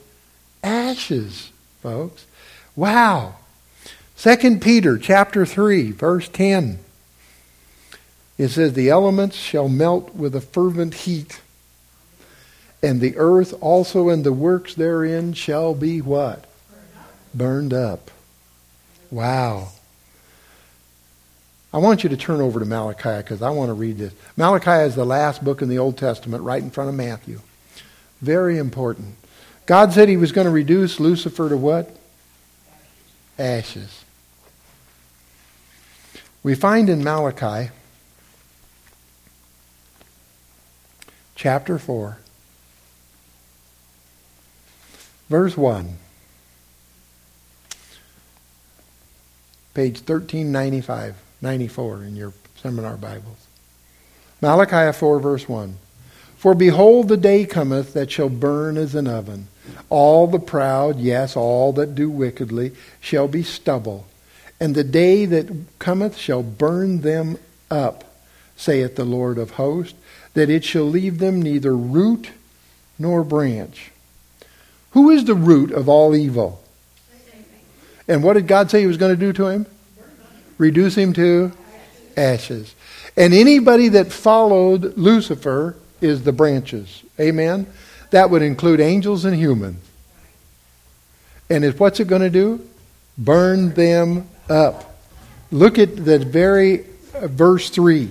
ashes folks. Wow. 2 Peter chapter 3, verse 10. It says, The elements shall melt with a fervent heat, and the earth also and the works therein shall be what? Burned up. Wow. I want you to turn over to Malachi because I want to read this. Malachi is the last book in the Old Testament, right in front of Matthew. Very important. God said he was going to reduce Lucifer to what? Ashes. We find in Malachi chapter 4, verse 1, page 1395, 94 in your seminar Bibles. Malachi 4, verse 1. For behold, the day cometh that shall burn as an oven all the proud, yes, all that do wickedly, shall be stubble. And the day that cometh shall burn them up, saith the Lord of hosts, that it shall leave them neither root nor branch. Who is the root of all evil? And what did God say he was going to do to him? Reduce him to ashes. And anybody that followed Lucifer is the branches. Amen? That would include angels and humans. And it, what's it going to do? Burn them up. Look at the very uh, verse 3.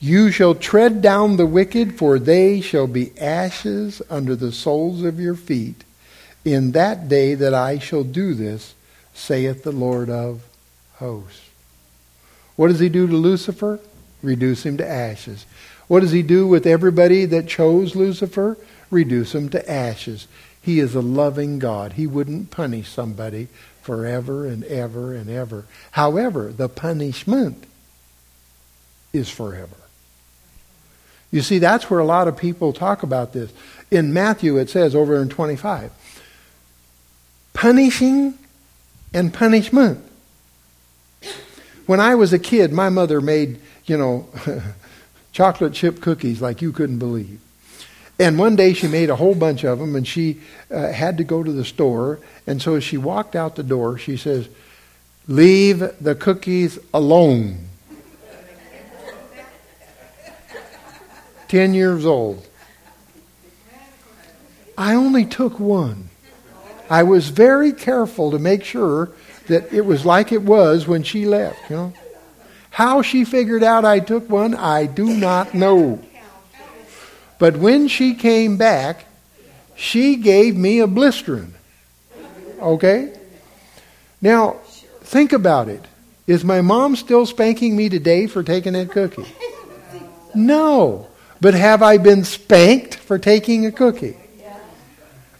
You shall tread down the wicked, for they shall be ashes under the soles of your feet. in that day that I shall do this, saith the Lord of hosts. What does he do to Lucifer? Reduce him to ashes. What does he do with everybody that chose Lucifer? Reduce him to ashes. He is a loving God. He wouldn't punish somebody forever and ever and ever. However, the punishment is forever. You see, that's where a lot of people talk about this. In Matthew, it says over in 25 punishing and punishment. When I was a kid, my mother made, you know, chocolate chip cookies like you couldn't believe. And one day she made a whole bunch of them and she uh, had to go to the store. And so as she walked out the door, she says, Leave the cookies alone. 10 years old. I only took one. I was very careful to make sure that it was like it was when she left, you know. How she figured out I took one, I do not know. But when she came back, she gave me a blistering. Okay? Now, think about it. Is my mom still spanking me today for taking that cookie? No. But have I been spanked for taking a cookie?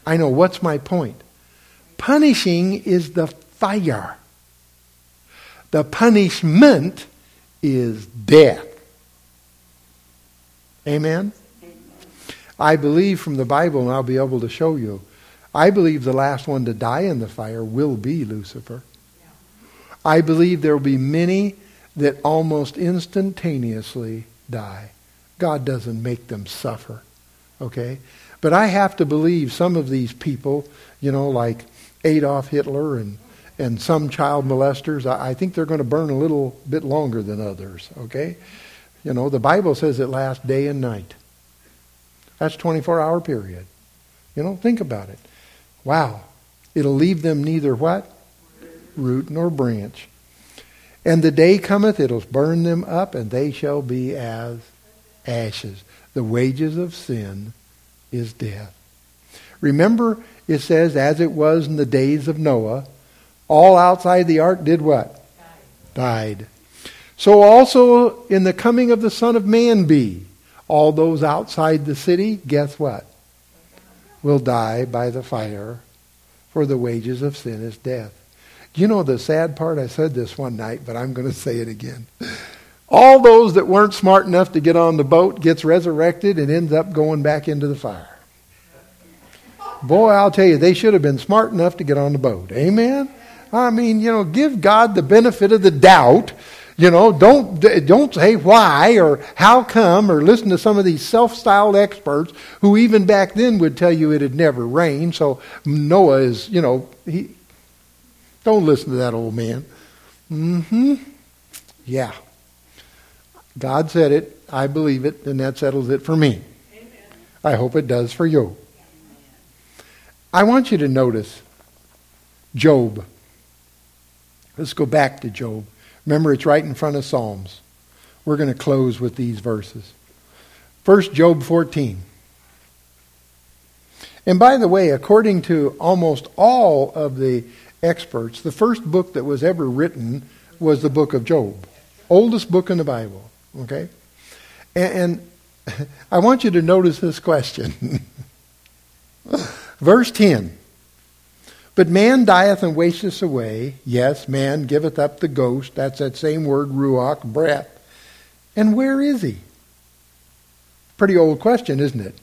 I know. What's my point? Punishing is the fire. The punishment is death. Amen? I believe from the Bible, and I'll be able to show you, I believe the last one to die in the fire will be Lucifer. I believe there will be many that almost instantaneously die. God doesn't make them suffer. Okay? But I have to believe some of these people, you know, like Adolf Hitler and, and some child molesters, I, I think they're going to burn a little bit longer than others. Okay? You know, the Bible says it lasts day and night. That's 24 hour period. You know, think about it. Wow. It'll leave them neither what? Root nor branch. And the day cometh, it'll burn them up, and they shall be as ashes. The wages of sin is death. Remember, it says, as it was in the days of Noah, all outside the ark did what? Died. Died. So also in the coming of the Son of Man be. All those outside the city, guess what? Will die by the fire, for the wages of sin is death. You know the sad part? I said this one night, but I'm going to say it again. All those that weren't smart enough to get on the boat gets resurrected and ends up going back into the fire. Boy, I'll tell you, they should have been smart enough to get on the boat. Amen? I mean, you know, give God the benefit of the doubt you know, don't, don't say why or how come or listen to some of these self styled experts who, even back then, would tell you it had never rained. So Noah is, you know, he. Don't listen to that old man. Mm hmm. Yeah. God said it. I believe it, and that settles it for me. Amen. I hope it does for you. I want you to notice Job. Let's go back to Job. Remember, it's right in front of Psalms. We're going to close with these verses. First, Job 14. And by the way, according to almost all of the experts, the first book that was ever written was the book of Job. Oldest book in the Bible. Okay? And, I want you to notice this question. Verse 10 but man dieth and wasteth away. Yes, man giveth up the ghost. That's that same word, ruach, breath. And where is he? Pretty old question, isn't it?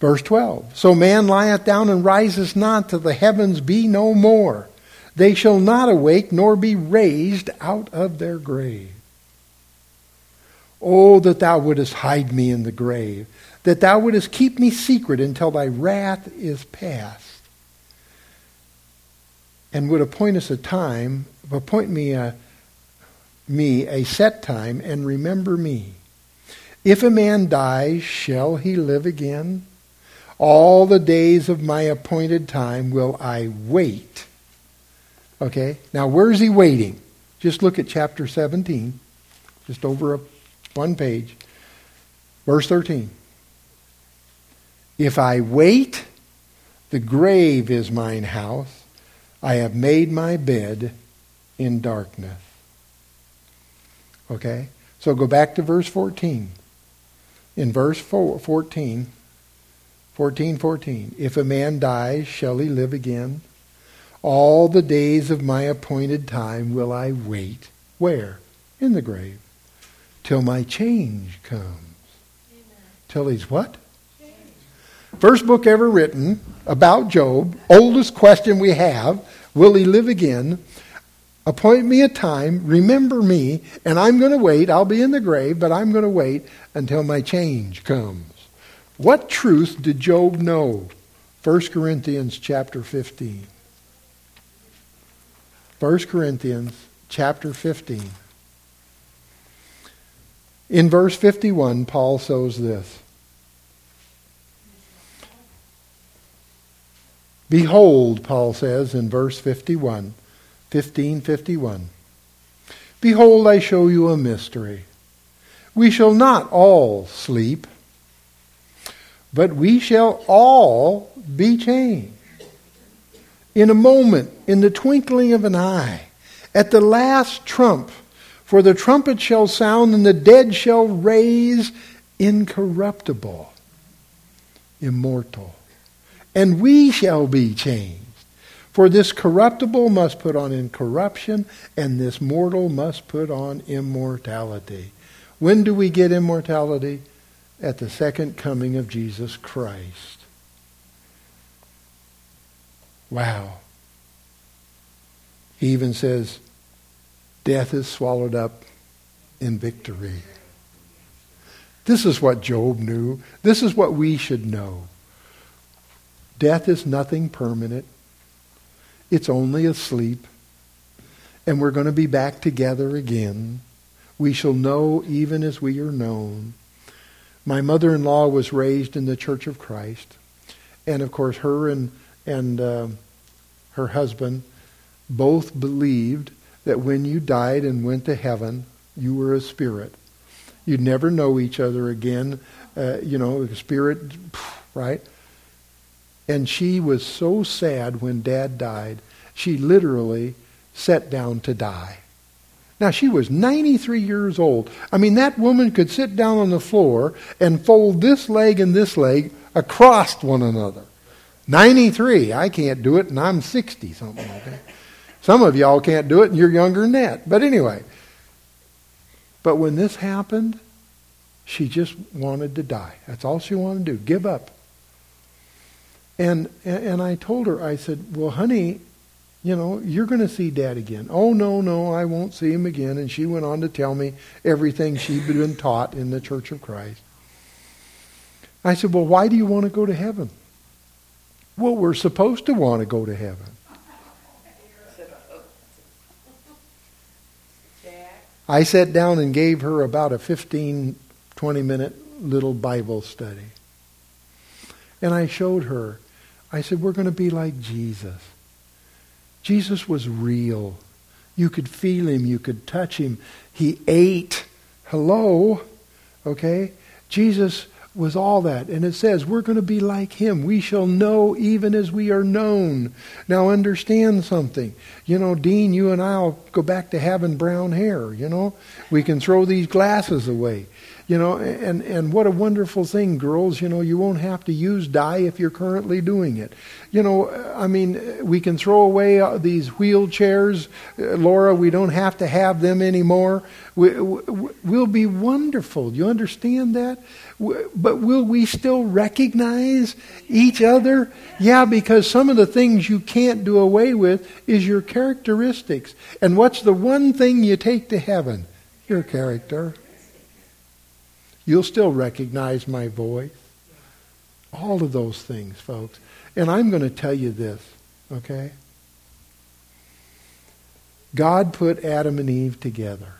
Verse 12. So man lieth down and riseth not till the heavens be no more. They shall not awake nor be raised out of their grave. Oh, that thou wouldest hide me in the grave, that thou wouldest keep me secret until thy wrath is past and would appoint us a time, appoint me a, me a set time, and remember me. If a man dies, shall he live again? All the days of my appointed time will I wait. Okay? Now, where's he waiting? Just look at chapter 17, just over a, one page. Verse 13. If I wait, The grave is mine house. I have made my bed in darkness. Okay? So go back to verse 14. In verse 14, 14, 14, if a man dies, shall he live again? All the days of my appointed time will I wait. Where? In the grave. Till my change comes. Amen. Till he's what? First book ever written about Job. Oldest question we have. Will he live again? Appoint me a time, remember me, and I'm going to wait. I'll be in the grave, but I'm going to wait until my change comes. What truth did Job know? 1 Corinthians chapter 15. 1 Corinthians chapter 15. In verse 51, Paul says this Behold, Paul says in verse 51, 1551, Behold, I show you a mystery. We shall not all sleep, but we shall all be changed in a moment, in the twinkling of an eye, at the last trump. For the trumpet shall sound, and the dead shall raise incorruptible, immortal. And we shall be changed. For this corruptible must put on incorruption, and this mortal must put on immortality. When do we get immortality? At the second coming of Jesus Christ. Wow. He even says, death is swallowed up in victory. This is what Job knew. This is what we should know. Death is nothing permanent. It's only a sleep. And we're going to be back together again. We shall know even as we are known. My mother-in-law was raised in the Church of Christ. And of course, her and and uh, her husband both believed that when you died and went to heaven, you were a spirit. You'd never know each other again. Uh, you know, a spirit, right? And she was so sad when dad died, she literally sat down to die. Now, she was 93 years old. I mean, that woman could sit down on the floor and fold this leg and this leg across one another. 93. I can't do it, and I'm 60 something like that. Some of y'all can't do it, and you're younger than that. But anyway. But when this happened, she just wanted to die. That's all she wanted to do. Give up. And and I told her, I said, Well, honey, you know, you're going to see dad again. Oh, no, no, I won't see him again. And she went on to tell me everything she'd been taught in the Church of Christ. I said, Well, why do you want to go to heaven? Well, we're supposed to want to go to heaven. I sat down and gave her about a 15, 20 minute little Bible study. And I showed her, I said, we're going to be like Jesus. Jesus was real. You could feel him, you could touch him. He ate. Hello? Okay? Jesus was all that. And it says, we're going to be like him. We shall know even as we are known. Now understand something. You know, Dean, you and I'll go back to having brown hair, you know. We can throw these glasses away. You know, and, and what a wonderful thing, girls. You know, you won't have to use dye if you're currently doing it. You know, I mean, we can throw away uh, these wheelchairs. Uh, Laura, we don't have to have them anymore. We, we'll be wonderful. You understand that? But will we still recognize each other? Yeah, because some of the things you can't do away with is your characteristics. And what's the one thing you take to heaven? Your character. You'll still recognize my voice. All of those things, folks. And I'm going to tell you this, okay? God put Adam and Eve together.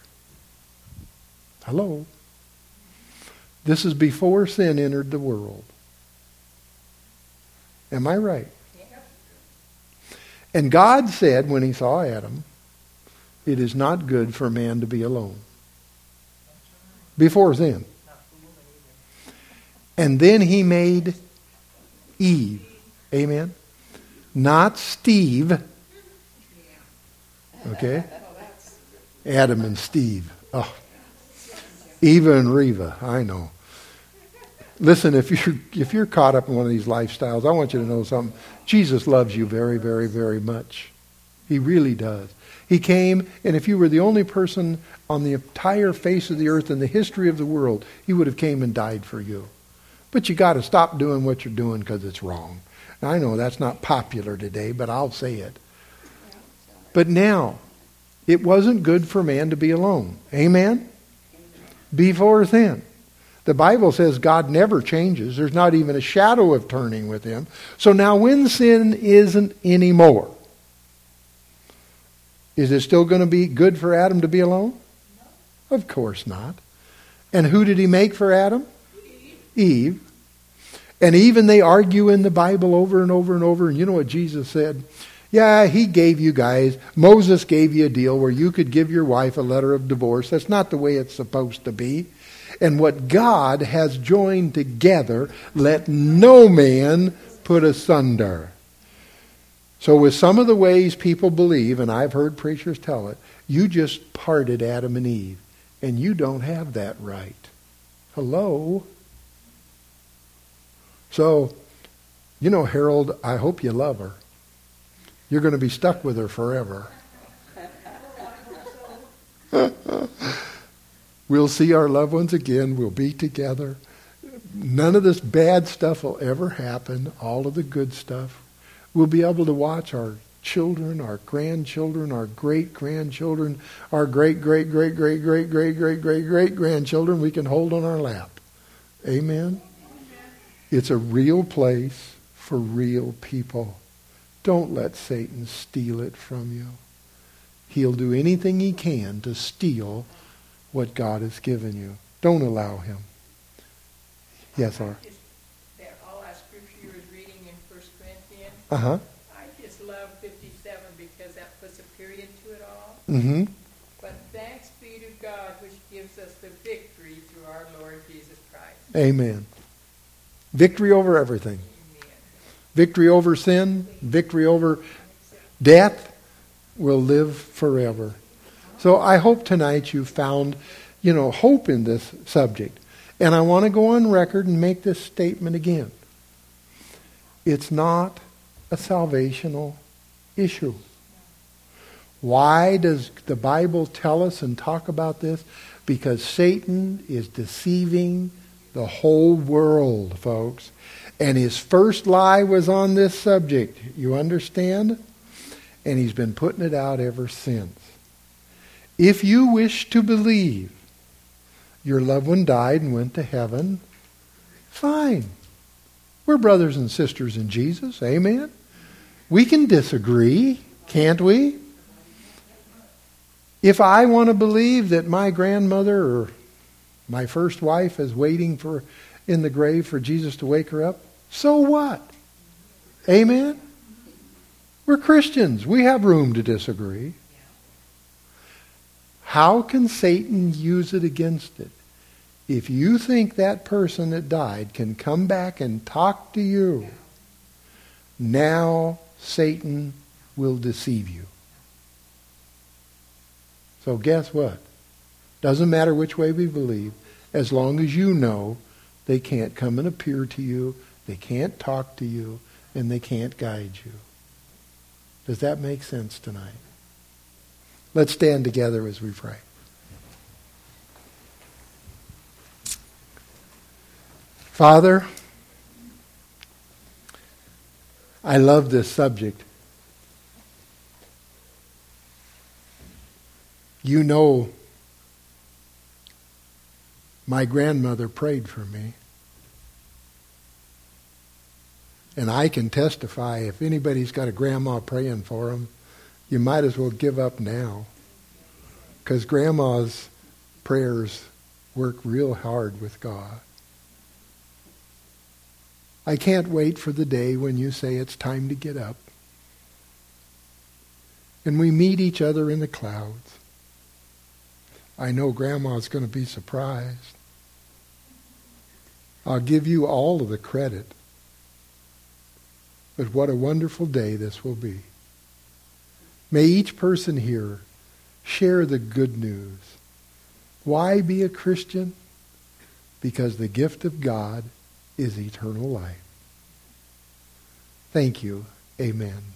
Hello? This is before sin entered the world. Am I right? And God said when he saw Adam, it is not good for man to be alone. Before sin. And then he made Eve. Amen? Not Steve. Okay? Adam and Steve. Oh. Eva and Reva. I know. Listen, if you're if you're caught up in one of these lifestyles, I want you to know something. Jesus loves you very, very, very much. He really does. He came, and if you were the only person on the entire face of the earth in the history of the world, he would have came and died for you. But you got to stop doing what you're doing because it's wrong. Now, I know that's not popular today, but I'll say it. But now, it wasn't good for man to be alone. Amen? Before then. The Bible says God never changes. There's not even a shadow of turning with him. So now when sin isn't anymore, is it still going to be good for Adam to be alone? No. Of course not. And who did he make for Adam? Eve. And even they argue in the Bible over and over and over. And you know what Jesus said? Yeah, he gave you guys, Moses gave you a deal where you could give your wife a letter of divorce. That's not the way it's supposed to be. And what God has joined together, let no man put asunder. So, with some of the ways people believe, and I've heard preachers tell it, you just parted Adam and Eve, and you don't have that right. Hello? So, you know, Harold, I hope you love her. You're going to be stuck with her forever. we'll see our loved ones again. We'll be together. None of this bad stuff will ever happen. All of the good stuff. We'll be able to watch our children, our grandchildren, our great grandchildren, our great, great, great, great, great, great, great, great, great grandchildren we can hold on our lap. Amen? It's a real place for real people. Don't let Satan steal it from you. He'll do anything he can to steal what God has given you. Don't allow him. Yes, sir. That all that scripture you was reading in First Corinthians. Uh huh. I just love 57 because that puts a period to it all. Mm-hmm. But thanks be to God which gives us the victory through our Lord Jesus Christ. Amen. Victory over everything victory over sin, victory over death, will live forever. So I hope tonight you found, you know, hope in this subject. And I want to go on record and make this statement again. It's not a salvational issue. Why does the Bible tell us and talk about this? Because Satan is deceiving the whole world, folks. And his first lie was on this subject. You understand? And he's been putting it out ever since. If you wish to believe your loved one died and went to heaven, fine. We're brothers and sisters in Jesus. Amen. We can disagree, can't we? If I want to believe that my grandmother or my first wife is waiting for in the grave for Jesus to wake her up, so what? Amen? We're Christians. We have room to disagree. How can Satan use it against it? If you think that person that died can come back and talk to you, now Satan will deceive you. So guess what? Doesn't matter which way we believe, as long as you know they can't come and appear to you they can't talk to you, and they can't guide you. Does that make sense tonight? Let's stand together as we pray. Father, I love this subject. You know, my grandmother prayed for me. And I can testify if anybody's got a grandma praying for them, you might as well give up now. Because grandma's prayers work real hard with God. I can't wait for the day when you say it's time to get up. And we meet each other in the clouds. I know Grandma's going to be surprised. I'll give you all of the credit. But what a wonderful day this will be. May each person here share the good news. Why be a Christian? Because the gift of God is eternal life. Thank you. Amen.